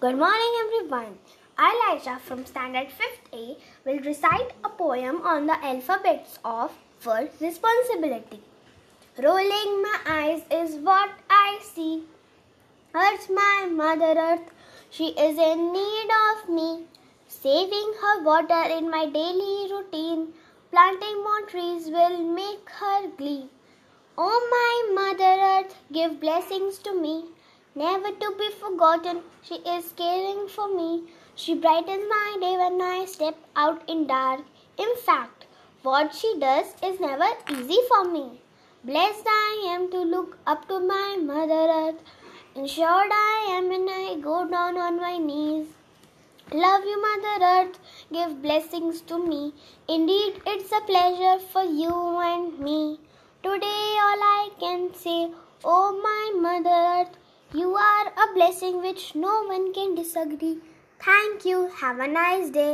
Good morning, everyone. Laisha from Standard 5th A, will recite a poem on the alphabets of word responsibility. Rolling my eyes is what I see. Earth's my mother earth, she is in need of me. Saving her water in my daily routine. Planting more trees will make her glee. Oh, my mother earth, give blessings to me never to be forgotten. She is caring for me. She brightens my day when I step out in dark. In fact, what she does is never easy for me. Blessed I am to look up to my Mother Earth. Ensured I am when I go down on my knees. Love you, Mother Earth. Give blessings to me. Indeed, it's a pleasure for you and me. Today, all I can say, Oh, my Mother Earth. You are a blessing which no one can disagree. Thank you. Have a nice day.